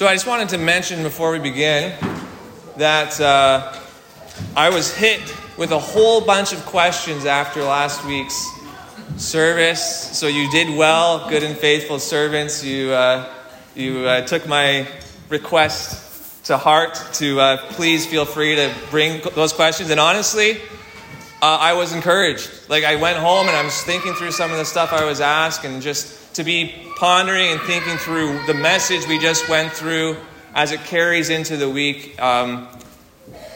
So I just wanted to mention before we begin that uh, I was hit with a whole bunch of questions after last week's service. So you did well, good and faithful servants. You, uh, you uh, took my request to heart to uh, please feel free to bring those questions. And honestly, uh, I was encouraged. Like I went home and I was thinking through some of the stuff I was asked and just to be pondering and thinking through the message we just went through as it carries into the week. Um,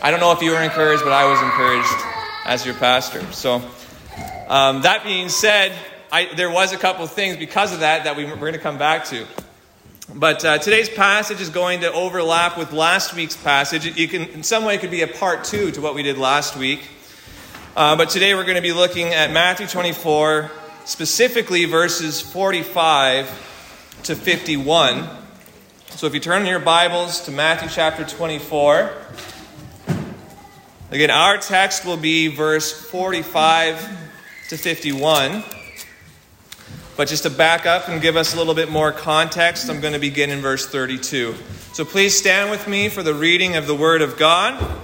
I don't know if you were encouraged, but I was encouraged as your pastor. So, um, that being said, I, there was a couple of things because of that that we, we're going to come back to. But uh, today's passage is going to overlap with last week's passage. You can, in some way, it could be a part two to what we did last week. Uh, but today we're going to be looking at Matthew 24, specifically verses 45 to 51. So if you turn your Bibles to Matthew chapter 24, again, our text will be verse 45 to 51. But just to back up and give us a little bit more context, I'm going to begin in verse 32. So please stand with me for the reading of the Word of God.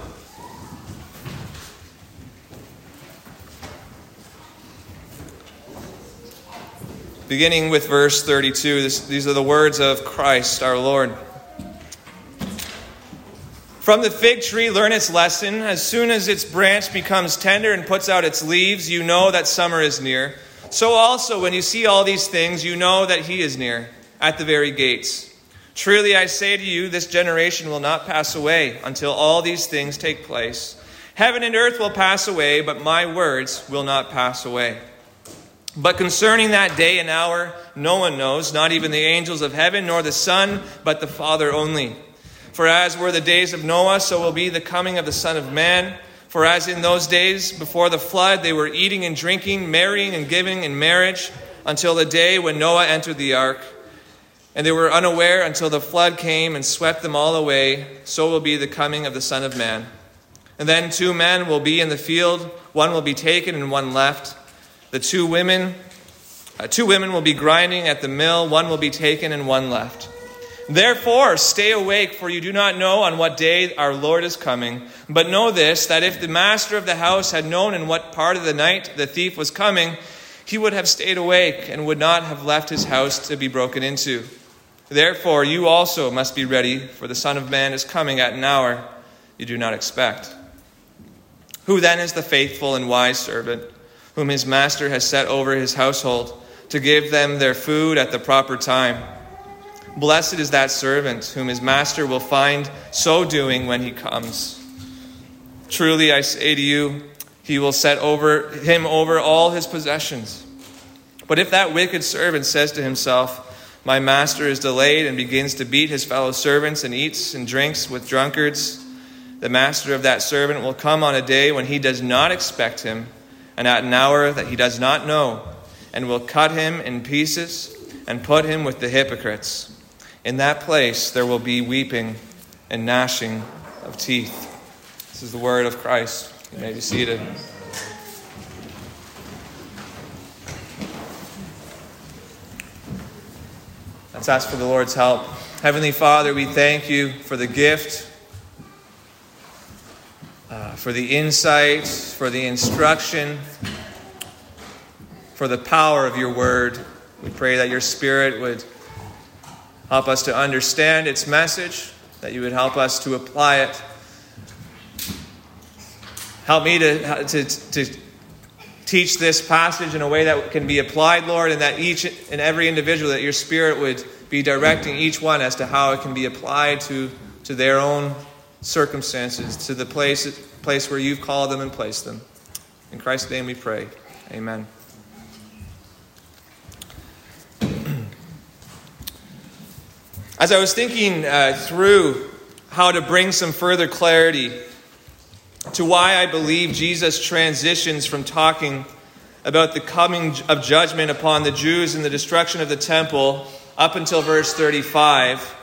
Beginning with verse 32, this, these are the words of Christ our Lord. From the fig tree, learn its lesson. As soon as its branch becomes tender and puts out its leaves, you know that summer is near. So also, when you see all these things, you know that he is near, at the very gates. Truly I say to you, this generation will not pass away until all these things take place. Heaven and earth will pass away, but my words will not pass away. But concerning that day and hour, no one knows, not even the angels of heaven, nor the Son, but the Father only. For as were the days of Noah, so will be the coming of the Son of Man. For as in those days before the flood, they were eating and drinking, marrying and giving in marriage, until the day when Noah entered the ark. And they were unaware until the flood came and swept them all away, so will be the coming of the Son of Man. And then two men will be in the field, one will be taken and one left. The two women, uh, two women will be grinding at the mill, one will be taken and one left. Therefore, stay awake, for you do not know on what day our Lord is coming. But know this that if the master of the house had known in what part of the night the thief was coming, he would have stayed awake and would not have left his house to be broken into. Therefore, you also must be ready, for the Son of Man is coming at an hour you do not expect. Who then is the faithful and wise servant? Whom his master has set over his household, to give them their food at the proper time. Blessed is that servant whom his master will find so doing when he comes. Truly I say to you, he will set over him over all his possessions. But if that wicked servant says to himself, My master is delayed, and begins to beat his fellow servants and eats and drinks with drunkards, the master of that servant will come on a day when he does not expect him and at an hour that he does not know, and will cut him in pieces and put him with the hypocrites. In that place there will be weeping and gnashing of teeth. This is the word of Christ. You may be seated. Let's ask for the Lord's help. Heavenly Father, we thank you for the gift for the insight, for the instruction, for the power of your word. We pray that your Spirit would help us to understand its message, that you would help us to apply it. Help me to, to, to teach this passage in a way that can be applied, Lord, and that each and every individual, that your Spirit would be directing each one as to how it can be applied to, to their own circumstances to the place, place where you've called them and placed them. In Christ's name we pray. Amen. As I was thinking uh, through how to bring some further clarity to why I believe Jesus transitions from talking about the coming of judgment upon the Jews and the destruction of the temple up until verse 35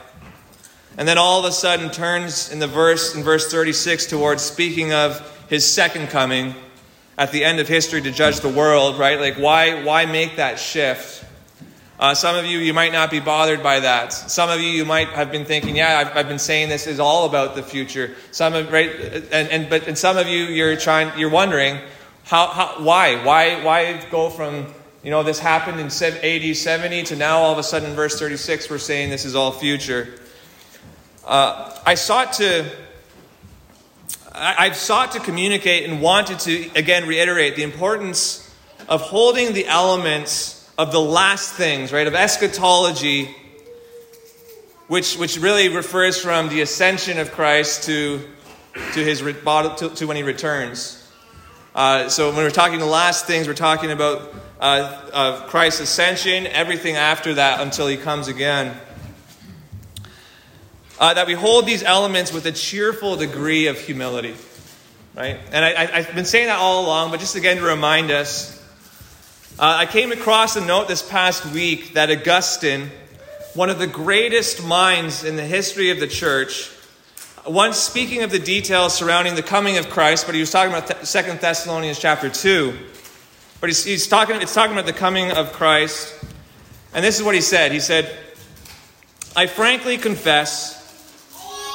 and then all of a sudden turns in the verse in verse 36 towards speaking of his second coming at the end of history to judge the world, right? Like why why make that shift? Uh, some of you, you might not be bothered by that. Some of you, you might have been thinking, yeah, I've, I've been saying this is all about the future. Some of, right, and, and, but, and some of you, you're trying, you're wondering, how, how, why? Why, why go from, you know, this happened in AD 70 to now all of a sudden verse 36 we're saying this is all future. Uh, I sought to, I've sought to communicate and wanted to, again, reiterate the importance of holding the elements of the last things, right, of eschatology, which, which really refers from the ascension of Christ to, to, his, to, to when he returns. Uh, so when we're talking the last things, we're talking about uh, uh, Christ's ascension, everything after that until he comes again. Uh, that we hold these elements with a cheerful degree of humility. Right? And I, have been saying that all along, but just again to remind us uh, I came across a note this past week that Augustine, one of the greatest minds in the history of the church, once speaking of the details surrounding the coming of Christ, but he was talking about Second Thessalonians chapter 2. But he's, he's talking, it's talking about the coming of Christ. And this is what he said. He said, I frankly confess,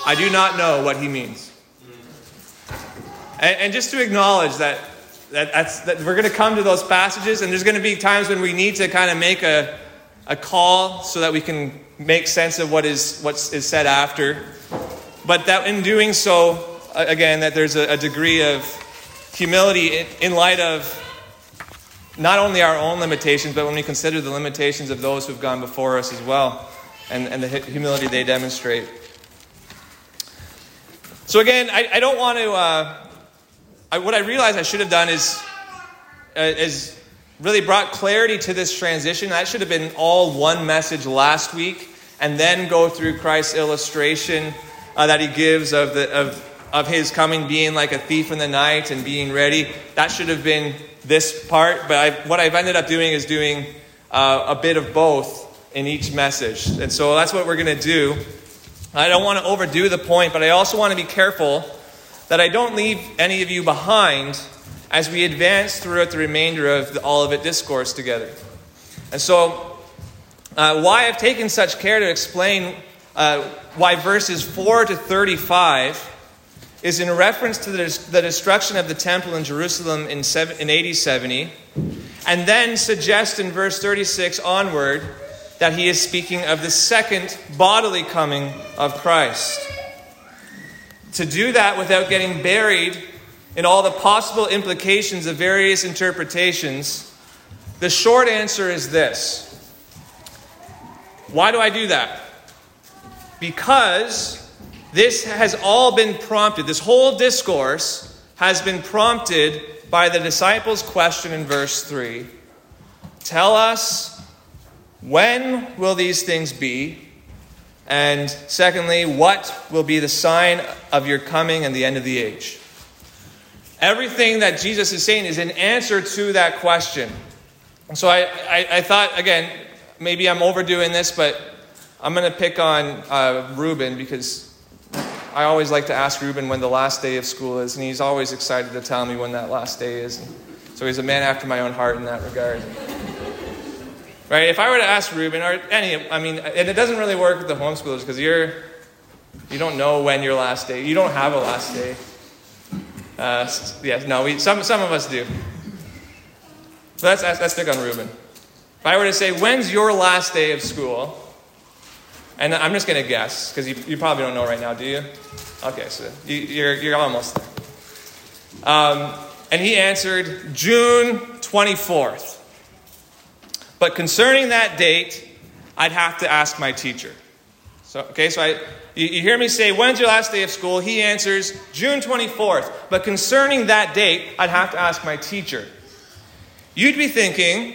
I do not know what he means. And, and just to acknowledge that that, that's, that we're going to come to those passages, and there's going to be times when we need to kind of make a, a call so that we can make sense of what is, what is said after. But that in doing so, again, that there's a, a degree of humility in, in light of not only our own limitations, but when we consider the limitations of those who've gone before us as well, and, and the humility they demonstrate. So, again, I, I don't want to. Uh, I, what I realized I should have done is, uh, is really brought clarity to this transition. That should have been all one message last week, and then go through Christ's illustration uh, that he gives of, the, of, of his coming being like a thief in the night and being ready. That should have been this part, but I, what I've ended up doing is doing uh, a bit of both in each message. And so that's what we're going to do. I don't want to overdo the point, but I also want to be careful that I don't leave any of you behind as we advance throughout the remainder of the Olivet Discourse together. And so, uh, why I've taken such care to explain uh, why verses 4 to 35 is in reference to the, the destruction of the temple in Jerusalem in, seven, in AD 70, and then suggest in verse 36 onward that he is speaking of the second bodily coming of Christ to do that without getting buried in all the possible implications of various interpretations, the short answer is this. Why do I do that? Because this has all been prompted, this whole discourse has been prompted by the disciples' question in verse 3 Tell us, when will these things be? And secondly, what will be the sign of your coming and the end of the age? Everything that Jesus is saying is an answer to that question. So I, I, I thought, again, maybe I'm overdoing this, but I'm going to pick on uh, Ruben because I always like to ask Ruben when the last day of school is, and he's always excited to tell me when that last day is. So he's a man after my own heart in that regard. Right? If I were to ask Ruben or any, I mean, and it doesn't really work with the homeschoolers because you're, you don't know when your last day. You don't have a last day. Uh, yes, no, we, some, some of us do. So let's, let's on Ruben. If I were to say, when's your last day of school? And I'm just going to guess, because you, you probably don't know right now, do you? Okay, so you, you're, you're almost there. Um, and he answered, June 24th. But concerning that date, I'd have to ask my teacher. So, okay, so I, you, you hear me say, When's your last day of school? He answers, June 24th. But concerning that date, I'd have to ask my teacher. You'd be thinking,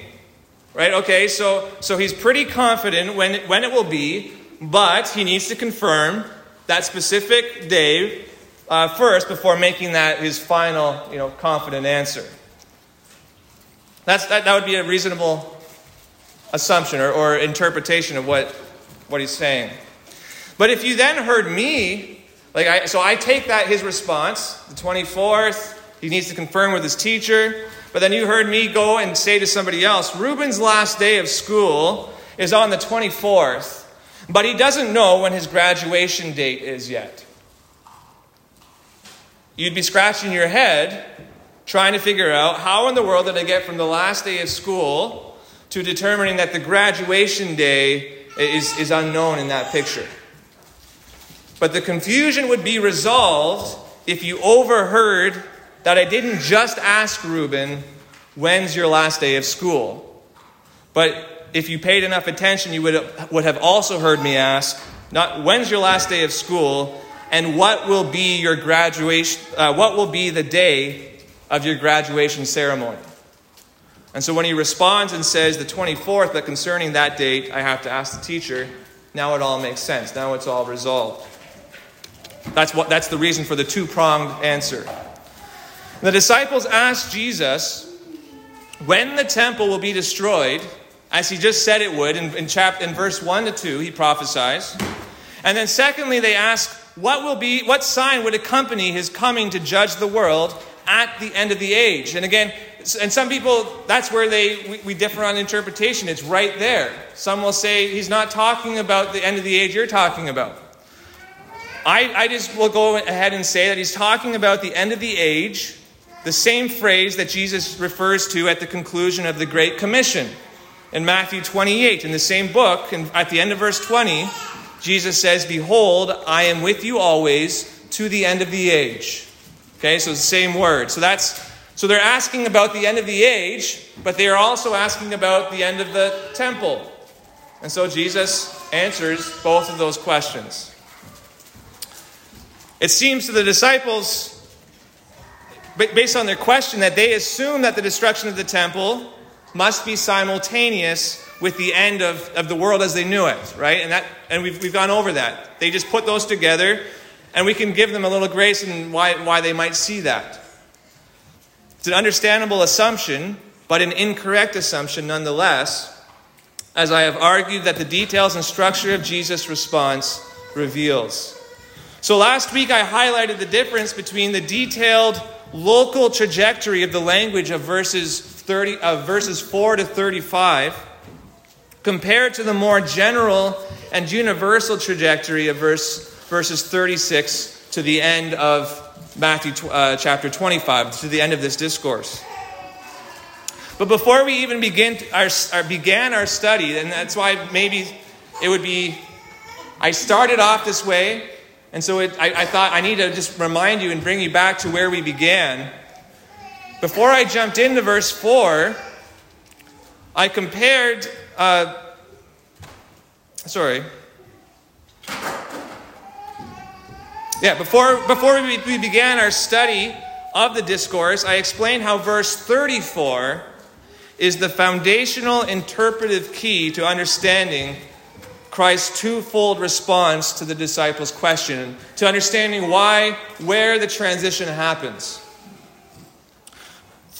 right, okay, so, so he's pretty confident when, when it will be, but he needs to confirm that specific day uh, first before making that his final, you know, confident answer. That's, that, that would be a reasonable assumption or, or interpretation of what, what he's saying. But if you then heard me, like I, so I take that his response, the 24th, he needs to confirm with his teacher. But then you heard me go and say to somebody else, Reuben's last day of school is on the 24th, but he doesn't know when his graduation date is yet. You'd be scratching your head trying to figure out how in the world did I get from the last day of school to determining that the graduation day is, is unknown in that picture. But the confusion would be resolved if you overheard that I didn't just ask Reuben, when's your last day of school? But if you paid enough attention, you would, would have also heard me ask, not when's your last day of school, and what will be your graduation, uh, what will be the day of your graduation ceremony? And so when he responds and says the 24th, but concerning that date, I have to ask the teacher, now it all makes sense. Now it's all resolved. That's, what, that's the reason for the two pronged answer. The disciples asked Jesus when the temple will be destroyed, as he just said it would in, in, chap, in verse 1 to 2, he prophesies. And then, secondly, they ask, what will be, what sign would accompany his coming to judge the world at the end of the age? And again, and some people, that's where they we, we differ on interpretation. It's right there. Some will say he's not talking about the end of the age you're talking about. I, I just will go ahead and say that he's talking about the end of the age the same phrase that Jesus refers to at the conclusion of the Great Commission in Matthew 28. In the same book, and at the end of verse 20, Jesus says, Behold, I am with you always to the end of the age. Okay, so it's the same word. So that's so they're asking about the end of the age, but they are also asking about the end of the temple. And so Jesus answers both of those questions. It seems to the disciples based on their question, that they assume that the destruction of the temple must be simultaneous with the end of, of the world as they knew it, right? And, that, and we've, we've gone over that. They just put those together, and we can give them a little grace in why, why they might see that. It's an understandable assumption, but an incorrect assumption nonetheless, as I have argued that the details and structure of Jesus' response reveals. So last week I highlighted the difference between the detailed local trajectory of the language of verses 30 of verses 4 to 35 compared to the more general and universal trajectory of verse, verses 36 to the end of Matthew uh, chapter 25, to the end of this discourse. But before we even begin our, our, began our study, and that's why maybe it would be, I started off this way, and so it, I, I thought I need to just remind you and bring you back to where we began. Before I jumped into verse 4, I compared, uh, sorry. Yeah, before, before we, we began our study of the discourse, I explained how verse 34 is the foundational interpretive key to understanding Christ's twofold response to the disciples' question, to understanding why, where the transition happens.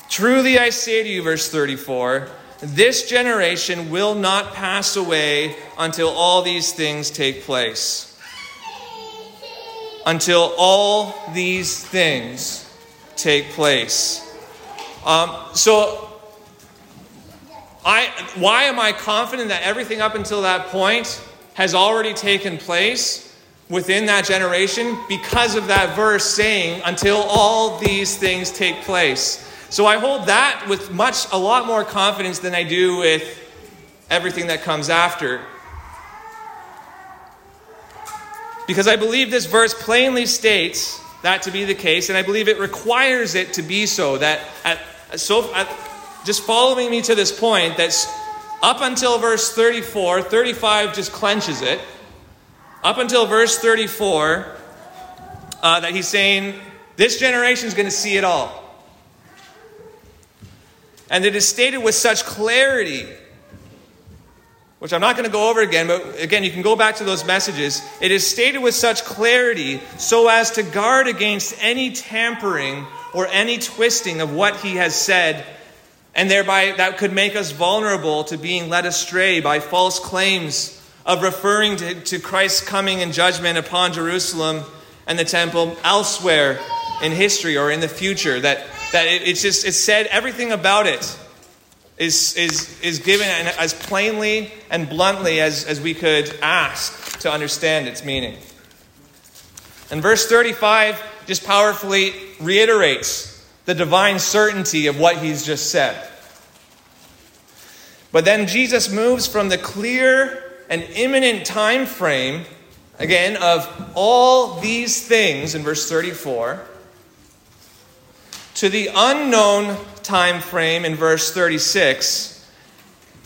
Truly I say to you, verse 34, this generation will not pass away until all these things take place. Until all these things take place. Um, so I, why am I confident that everything up until that point has already taken place within that generation because of that verse saying, until all these things take place. So I hold that with much, a lot more confidence than I do with everything that comes after. Because I believe this verse plainly states that to be the case, and I believe it requires it to be so. That at, so, at, just following me to this point, that's up until verse 34, 35 just clenches it. Up until verse 34, uh, that he's saying, this generation is going to see it all. And it is stated with such clarity, which I'm not going to go over again, but again, you can go back to those messages. It is stated with such clarity so as to guard against any tampering or any twisting of what he has said and thereby, that could make us vulnerable to being led astray by false claims of referring to, to Christ's coming and judgment upon Jerusalem and the temple elsewhere in history or in the future. That, that it, it's just it's said everything about it is, is, is given as plainly and bluntly as, as we could ask to understand its meaning. And verse 35 just powerfully reiterates the divine certainty of what he's just said. But then Jesus moves from the clear and imminent time frame, again, of all these things in verse 34, to the unknown time frame in verse 36,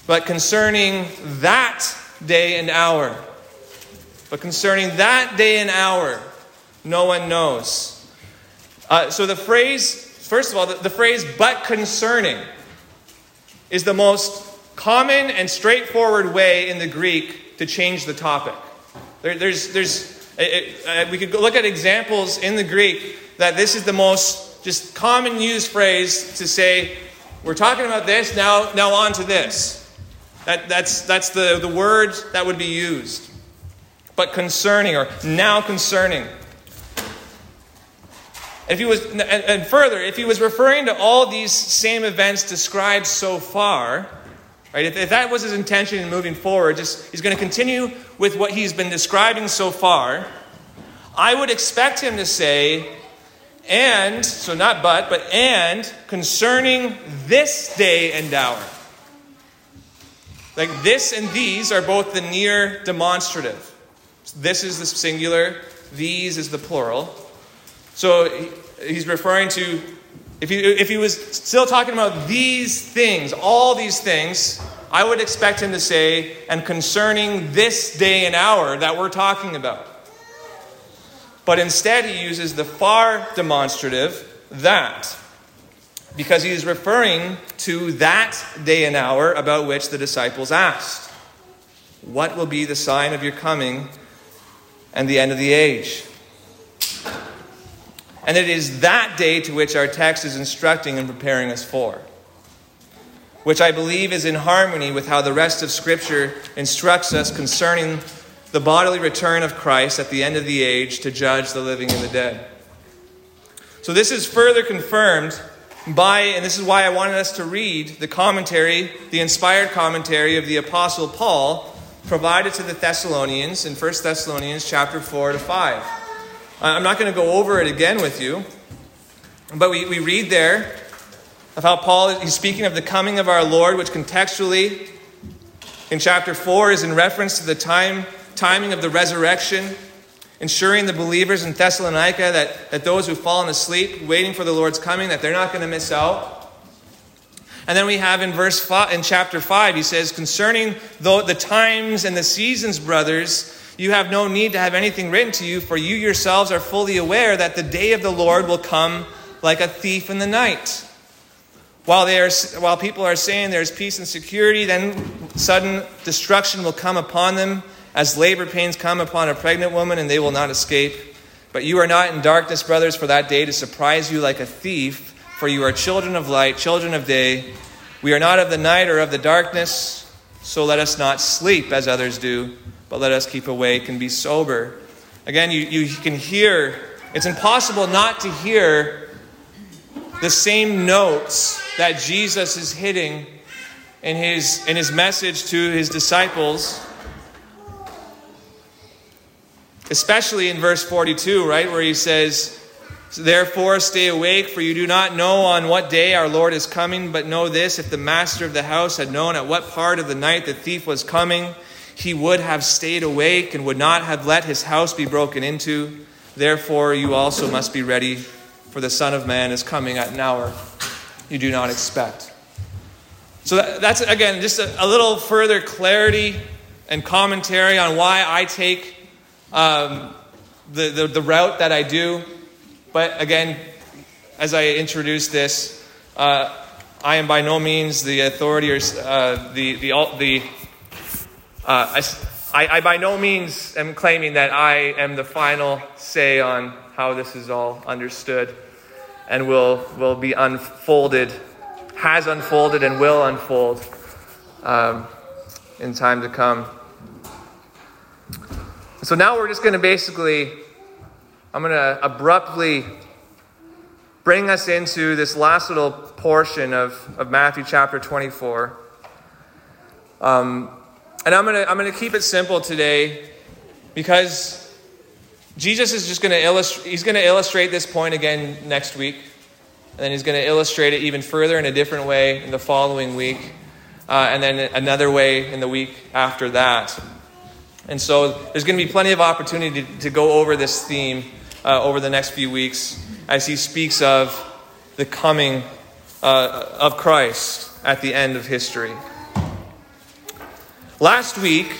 but concerning that day and hour. But concerning that day and hour, no one knows. Uh, so the phrase, first of all, the, the phrase but concerning is the most common and straightforward way in the Greek to change the topic. There, there's, there's, it, uh, we could look at examples in the Greek that this is the most just common use phrase to say, we're talking about this, now, now on to this. That, that's that's the, the word that would be used. But concerning, or now concerning. If he was, and further, if he was referring to all these same events described so far, right? If, if that was his intention in moving forward, just he's going to continue with what he's been describing so far. I would expect him to say, and, so not but, but and concerning this day and hour. Like this and these are both the near demonstrative. This is the singular, these is the plural. So he's referring to, if he, if he was still talking about these things, all these things, I would expect him to say, and concerning this day and hour that we're talking about. But instead, he uses the far demonstrative, that, because he is referring to that day and hour about which the disciples asked, What will be the sign of your coming and the end of the age? And it is that day to which our text is instructing and preparing us for, which I believe is in harmony with how the rest of Scripture instructs us concerning the bodily return of Christ at the end of the age to judge the living and the dead. So, this is further confirmed by, and this is why I wanted us to read the commentary, the inspired commentary of the Apostle Paul provided to the Thessalonians in 1 Thessalonians chapter 4 to 5. I'm not going to go over it again with you, but we, we read there of how Paul is speaking of the coming of our Lord, which contextually in chapter 4 is in reference to the time, timing of the resurrection, ensuring the believers in Thessalonica that, that those who've fallen asleep, waiting for the Lord's coming, that they're not going to miss out. And then we have in verse five, in chapter 5, he says, concerning the, the times and the seasons, brothers, you have no need to have anything written to you, for you yourselves are fully aware that the day of the Lord will come like a thief in the night. While, they are, while people are saying there's peace and security, then sudden destruction will come upon them as labor pains come upon a pregnant woman, and they will not escape. But you are not in darkness, brothers, for that day to surprise you like a thief, for you are children of light, children of day. We are not of the night or of the darkness, so let us not sleep as others do but let us keep awake and be sober. Again, you, you can hear, it's impossible not to hear the same notes that Jesus is hitting in his, in his message to his disciples. Especially in verse 42, right, where he says, Therefore, stay awake, for you do not know on what day our Lord is coming. But know this if the master of the house had known at what part of the night the thief was coming, he would have stayed awake and would not have let his house be broken into. Therefore, you also must be ready, for the Son of Man is coming at an hour you do not expect. So, that's again just a, a little further clarity and commentary on why I take um, the, the, the, route that I do. But again, as I introduce this, uh, I am by no means the authority or uh, the, the, the uh, I, I, by no means am claiming that I am the final say on how this is all understood and will, will be unfolded, has unfolded, and will unfold um, in time to come. So now we're just going to basically, I'm going to abruptly bring us into this last little portion of, of Matthew chapter 24. Um, and I'm going to I'm going to keep it simple today because Jesus is just going to illustrate, he's going to illustrate this point again next week. And then he's going to illustrate it even further in a different way in the following week. Uh, and then another way in the week after that. And so there's going to be plenty of opportunity to, to go over this theme uh, over the next few weeks as he speaks of the coming uh, of Christ at the end of history. Last week,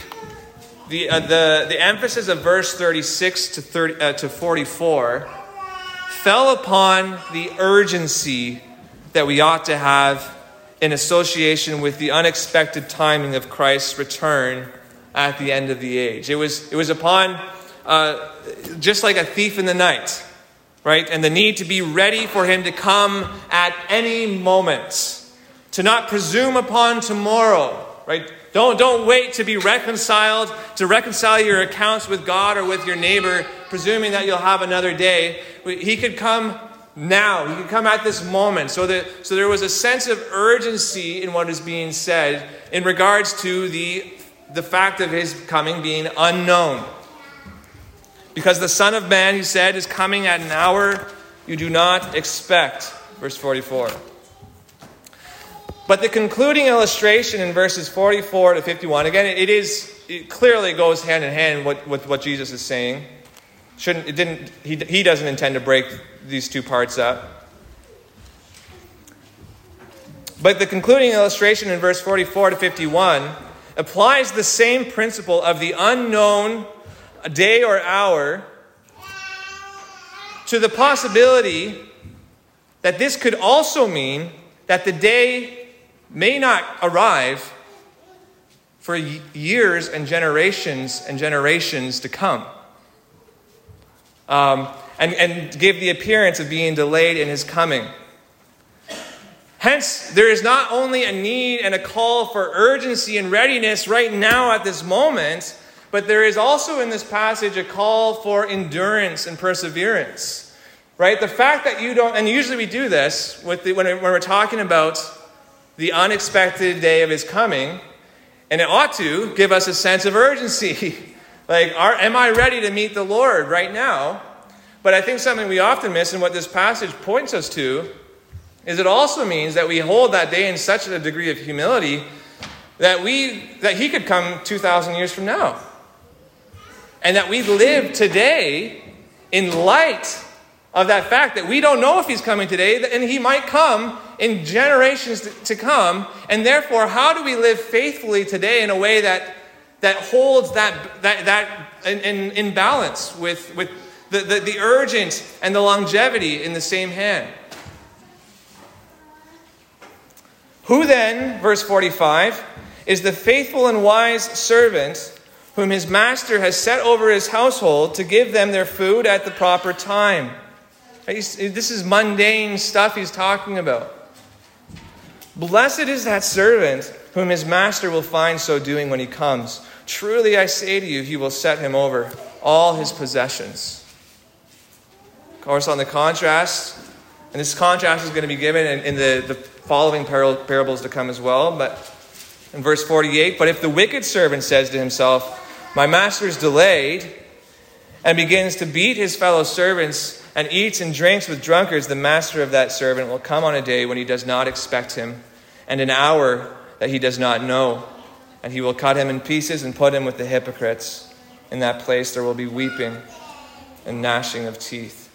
the, uh, the, the emphasis of verse 36 to, 30, uh, to 44 fell upon the urgency that we ought to have in association with the unexpected timing of Christ's return at the end of the age. It was, it was upon uh, just like a thief in the night, right? And the need to be ready for him to come at any moment, to not presume upon tomorrow, right? Don't, don't wait to be reconciled, to reconcile your accounts with God or with your neighbor, presuming that you'll have another day. He could come now. He could come at this moment. So, that, so there was a sense of urgency in what is being said in regards to the, the fact of his coming being unknown. Because the Son of Man, he said, is coming at an hour you do not expect. Verse 44. But the concluding illustration in verses 44 to 51, again, it is it clearly goes hand in hand with, with what Jesus is saying. Shouldn't it didn't he, he doesn't intend to break these two parts up. But the concluding illustration in verse 44 to 51 applies the same principle of the unknown day or hour to the possibility that this could also mean that the day may not arrive for years and generations and generations to come. Um, and, and give the appearance of being delayed in his coming. Hence, there is not only a need and a call for urgency and readiness right now at this moment, but there is also in this passage a call for endurance and perseverance. Right? The fact that you don't, and usually we do this with the, when, when we're talking about the unexpected day of his coming, and it ought to give us a sense of urgency. like, are, am I ready to meet the Lord right now? But I think something we often miss, and what this passage points us to, is it also means that we hold that day in such a degree of humility that we that he could come 2000 years from now and that we live today in light of that fact that we don't know if he's coming today and he might come in generations to come. And therefore, how do we live faithfully today in a way that, that holds that, that, that in, in, in balance with, with the, the, the urgent and the longevity in the same hand? Who then, verse 45, is the faithful and wise servant whom his master has set over his household to give them their food at the proper time? This is mundane stuff he's talking about. Blessed is that servant whom his master will find so doing when he comes. Truly I say to you, he will set him over all his possessions. Of course, on the contrast, and this contrast is going to be given in, in the, the following parables to come as well, but in verse 48, but if the wicked servant says to himself, My master is delayed, and begins to beat his fellow servants, and eats and drinks with drunkards, the master of that servant will come on a day when he does not expect him, and an hour that he does not know. And he will cut him in pieces and put him with the hypocrites. In that place there will be weeping and gnashing of teeth.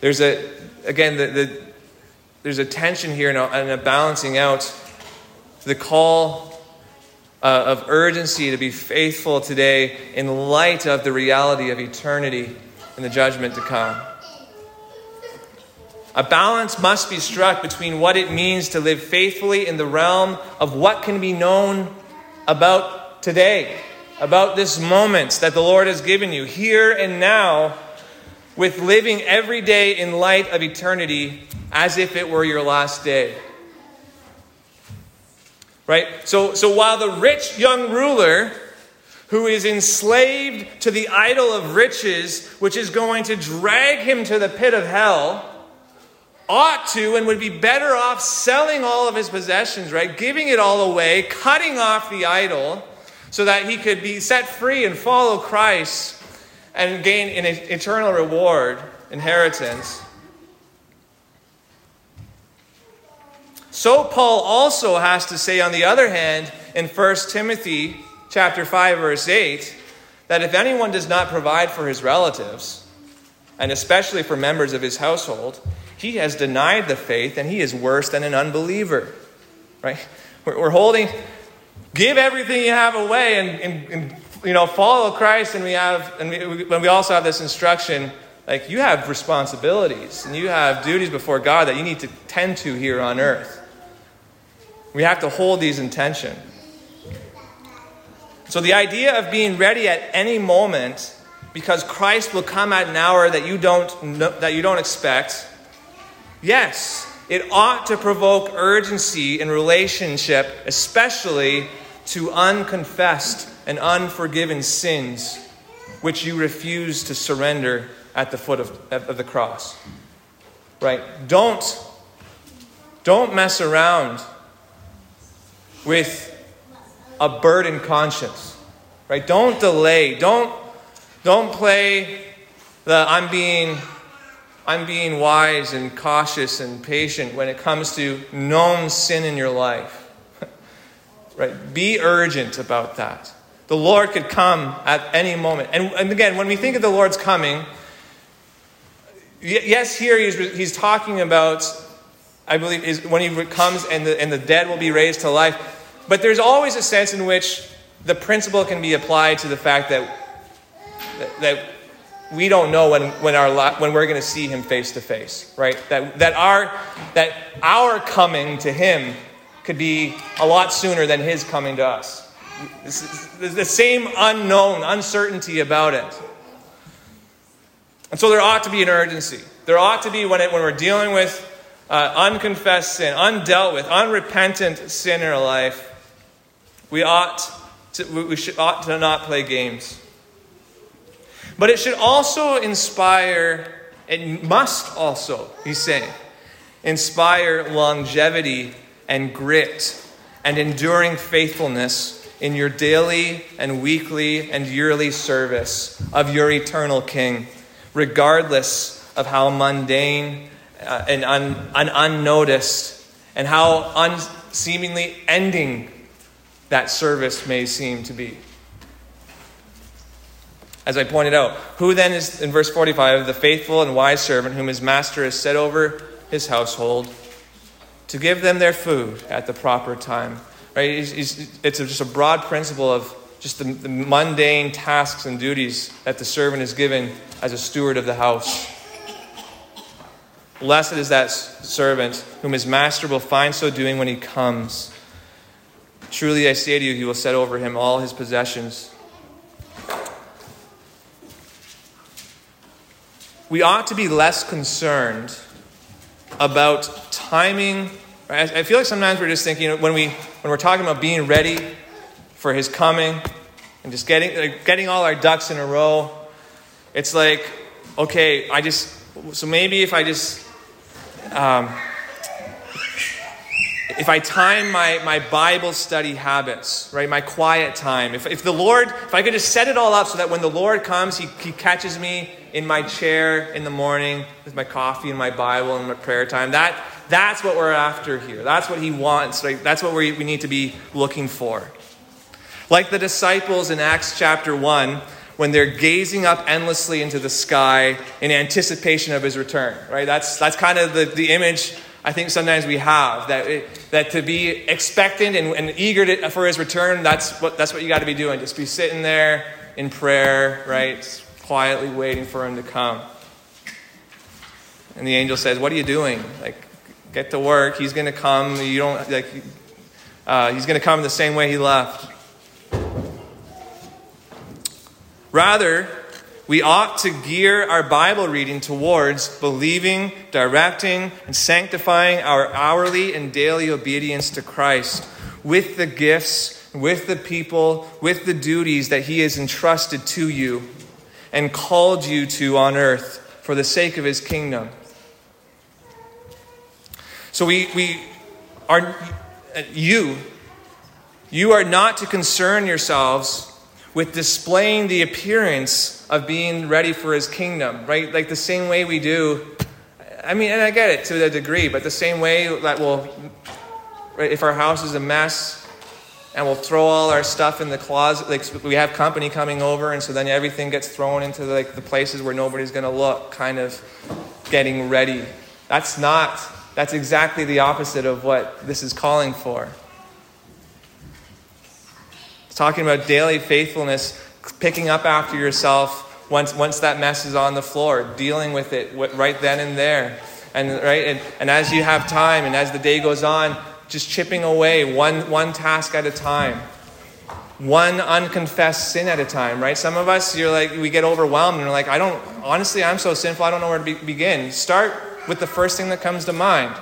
There's a, again, the, the, there's a tension here and a, and a balancing out the call uh, of urgency to be faithful today in light of the reality of eternity and the judgment to come. A balance must be struck between what it means to live faithfully in the realm of what can be known about today, about this moment that the Lord has given you here and now, with living every day in light of eternity as if it were your last day. Right? So, so while the rich young ruler who is enslaved to the idol of riches, which is going to drag him to the pit of hell, ought to and would be better off selling all of his possessions, right? Giving it all away, cutting off the idol, so that he could be set free and follow Christ and gain an eternal reward, inheritance. So Paul also has to say on the other hand in 1 Timothy chapter 5 verse 8 that if anyone does not provide for his relatives and especially for members of his household, he has denied the faith and he is worse than an unbeliever. Right? We're, holding, give everything you have away and, and, and you know, follow Christ. And we have, and we, we also have this instruction, like you have responsibilities and you have duties before God that you need to tend to here on earth. We have to hold these in tension. So the idea of being ready at any moment because Christ will come at an hour that you don't know, that you don't expect Yes, it ought to provoke urgency in relationship, especially to unconfessed and unforgiven sins, which you refuse to surrender at the foot of, of the cross. Right? Don't, don't mess around with a burdened conscience. Right? Don't delay. Don't, don't play the I'm being I'm being wise and cautious and patient when it comes to known sin in your life. right? Be urgent about that. The Lord could come at any moment. And, and again, when we think of the Lord's coming, yes, here he's, he's talking about, I believe, is when he comes and the, and the dead will be raised to life. But there's always a sense in which the principle can be applied to the fact that, that, that we don't know when, when, our, when we're going to see him face to face, right? That, that, our, that our coming to him could be a lot sooner than his coming to us. There's the same unknown, uncertainty about it. And so there ought to be an urgency. There ought to be, when, it, when we're dealing with uh, unconfessed sin, undealt with, unrepentant sin in our life, we ought to, we should, ought to not play games. But it should also inspire, it must also, he's saying, inspire longevity and grit and enduring faithfulness in your daily and weekly and yearly service of your eternal King, regardless of how mundane uh, and, un, and unnoticed and how unseemingly ending that service may seem to be as I pointed out. Who then is, in verse 45, the faithful and wise servant whom his master has set over his household to give them their food at the proper time? Right? It's just a broad principle of just the, the mundane tasks and duties that the servant is given as a steward of the house. Blessed is that servant whom his master will find so doing when he comes. Truly I say to you, he will set over him all his possessions. we ought to be less concerned about timing. I feel like sometimes we're just thinking when we when we're talking about being ready for His coming and just getting like, getting all our ducks in a row. It's like, okay, I just so maybe if I just um, if I time my, my Bible study habits, right, my quiet time, if, if the Lord, if I could just set it all up so that when the Lord comes, he, he catches me in my chair in the morning with my coffee and my Bible and my prayer time, that, that's what we're after here. That's what He wants. Right? That's what we, we need to be looking for. Like the disciples in Acts chapter 1, when they're gazing up endlessly into the sky in anticipation of his return, right? That's, that's kind of the, the image I think sometimes we have that, it, that to be expectant and, and eager to, for his return, that's what, that's what you got to be doing. Just be sitting there in prayer, right? Quietly waiting for him to come. And the angel says, What are you doing? Like, get to work. He's going to come. You don't, like, uh, he's going to come the same way he left. Rather, we ought to gear our Bible reading towards believing, directing, and sanctifying our hourly and daily obedience to Christ with the gifts, with the people, with the duties that He has entrusted to you and called you to on earth for the sake of His kingdom. So we, we are, uh, you, you are not to concern yourselves with displaying the appearance of being ready for his kingdom, right? Like the same way we do. I mean, and I get it to a degree, but the same way that we'll, right, if our house is a mess, and we'll throw all our stuff in the closet. Like we have company coming over, and so then everything gets thrown into like the places where nobody's going to look, kind of getting ready. That's not. That's exactly the opposite of what this is calling for. Talking about daily faithfulness, picking up after yourself once once that mess is on the floor, dealing with it right then and there, and right and, and as you have time and as the day goes on just chipping away one, one task at a time, one unconfessed sin at a time, right? Some of us, you're like, we get overwhelmed and we're like, I don't, honestly, I'm so sinful, I don't know where to be, begin. Start with the first thing that comes to mind.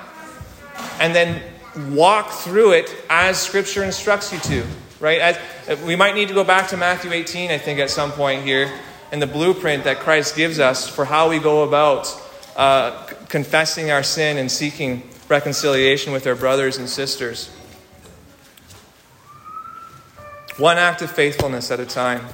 And then walk through it as Scripture instructs you to, right? As, we might need to go back to Matthew 18, I think, at some point here, and the blueprint that Christ gives us for how we go about uh, confessing our sin and seeking reconciliation with our brothers and sisters. One act of faithfulness at a time.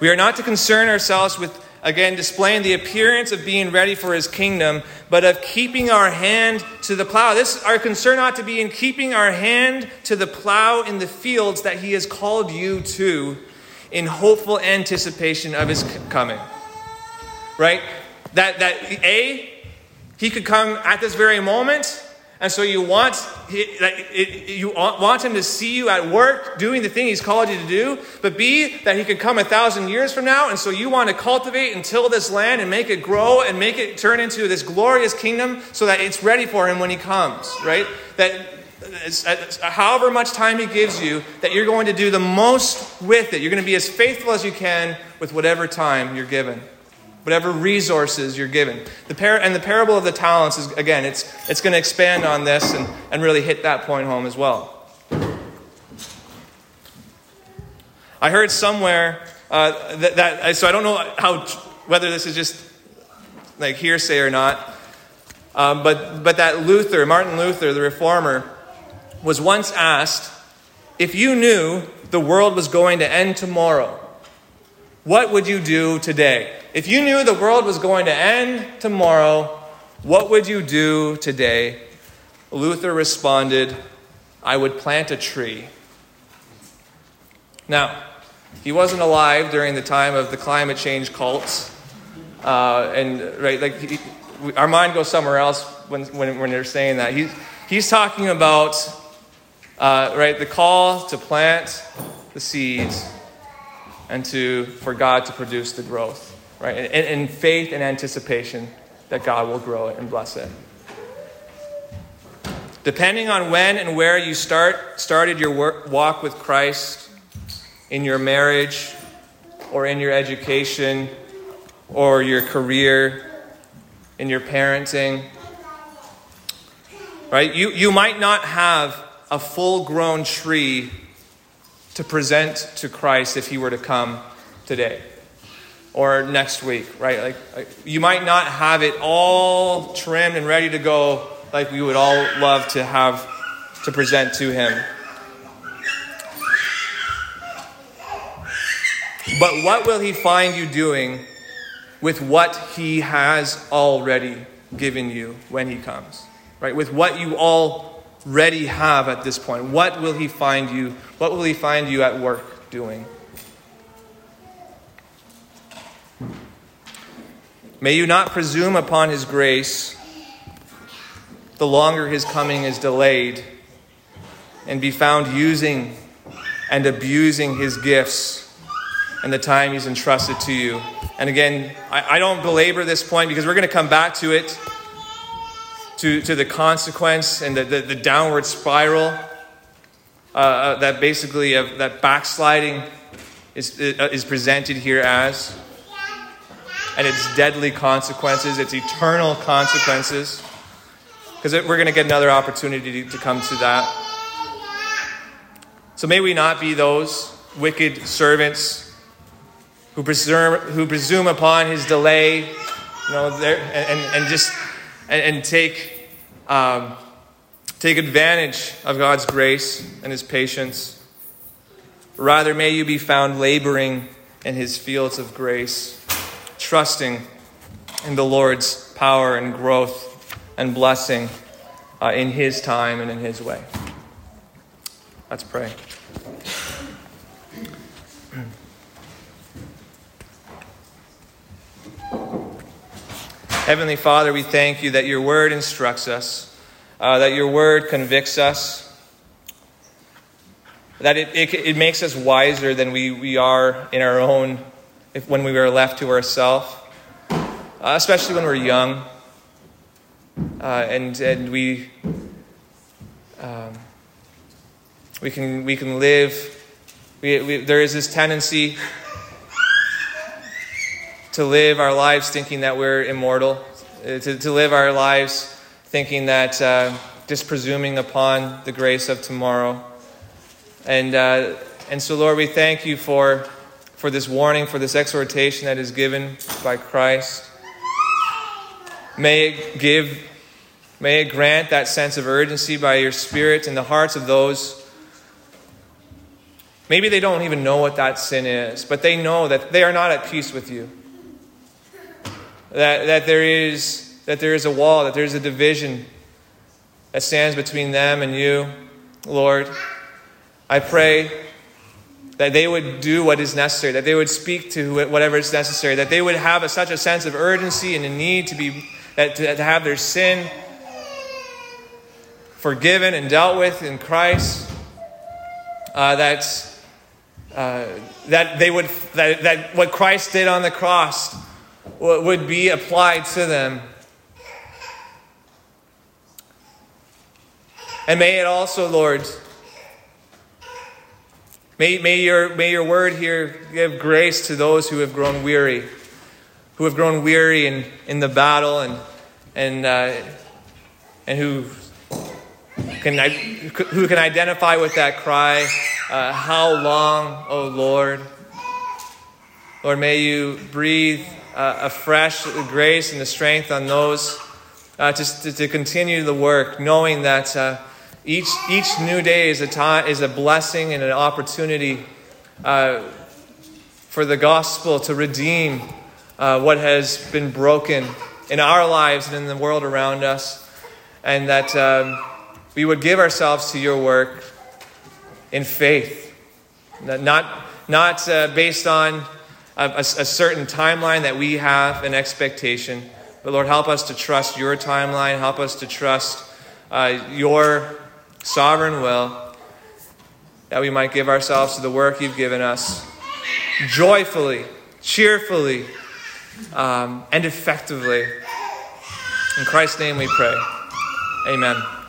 We are not to concern ourselves with, again, displaying the appearance of being ready for his kingdom, but of keeping our hand to the plow. This, our concern ought to be in keeping our hand to the plow in the fields that he has called you to in hopeful anticipation of his coming. Right? That, that A, he could come at this very moment. And so you want, you want him to see you at work doing the thing he's called you to do, but B, that he could come a thousand years from now. And so you want to cultivate and till this land and make it grow and make it turn into this glorious kingdom so that it's ready for him when he comes, right? That however much time he gives you, that you're going to do the most with it. You're going to be as faithful as you can with whatever time you're given whatever resources you're given. The par- and the parable of the talents is, again, it's, it's going to expand on this and, and really hit that point home as well. I heard somewhere uh, that, that, so I don't know how, whether this is just like hearsay or not, um, but, but that Luther, Martin Luther, the reformer, was once asked if you knew the world was going to end tomorrow, what would you do today? If you knew the world was going to end tomorrow, what would you do today? Luther responded, I would plant a tree. Now, he wasn't alive during the time of the climate change cults. Uh, and, right, like, he, our mind goes somewhere else when, when, when they're saying that. He, he's talking about, uh, right, the call to plant the seeds and to, for God to produce the growth right? In, in faith and anticipation that God will grow it and bless it. Depending on when and where you start started your work, walk with Christ in your marriage or in your education or your career, in your parenting, right? You, you might not have a full grown tree to present to Christ if he were to come today or next week, right? Like, like, you might not have it all trimmed and ready to go like we would all love to have to present to him. But what will he find you doing with what he has already given you when he comes? Right? With what you already have at this point. What will he find you? What will he find you at work doing? May you not presume upon his grace the longer his coming is delayed and be found using and abusing his gifts and the time he's entrusted to you. And again, I, I don't belabor this point because we're going to come back to it, to, to the consequence and the, the, the downward spiral uh, uh that basically of, that backsliding is, uh, is presented here as and its deadly consequences, its eternal consequences. Because we're going to get another opportunity to come to that. So may we not be those wicked servants who presume, who presume upon his delay, you know, and, and just and, and take, um, take advantage of God's grace and His patience. Rather, may you be found laboring in His fields of grace, trusting in the Lord's power and growth and blessing uh, in His time and in His way. Let's pray. Heavenly Father, we thank you that your word instructs us, uh, that your word convicts us, that it, it, it, makes us wiser than we, we are in our own, if, when we are left to ourselves, uh, especially when we're young. Uh, and, and we, um, we, can, we can live, we, we, there is this tendency to live our lives thinking that we're immortal, uh, to, to live our lives thinking that uh, just presuming upon the grace of tomorrow. And, uh, and so, Lord, we thank you for, for this warning, for this exhortation that is given by Christ. May it give, may it grant that sense of urgency by your Spirit in the hearts of those. Maybe they don't even know what that sin is, but they know that they are not at peace with you that, that, there is, that there is a wall, that there is a division that stands between them and you, Lord. I pray that they would do what is necessary, that they would speak to whatever is necessary, that they would have a, such a sense of urgency and a need to be that, to, to have their sin forgiven and dealt with in Christ. Uh, that uh, that they would that, that what Christ did on the cross would be applied to them. And may it also, Lord, may, may, your, may your word here give grace to those who have grown weary, who have grown weary in, in the battle and, and, uh, and who, can, who can identify with that cry, uh, How long, O Lord? Lord, may you breathe uh, afresh the grace and the strength on those uh, to, to, continue the work, knowing that uh, each, each new day is a, time, is a blessing and an opportunity uh, for the gospel to redeem uh, what has been broken in our lives and in the world around us, and that um, we would give ourselves to your work in faith, not, not uh, based on a, a certain timeline that we have, an expectation. But Lord, help us to trust your timeline. Help us to trust uh, your sovereign will, that we might give ourselves to the work you've given us joyfully, cheerfully, um, and effectively. In Christ's name we pray. Amen.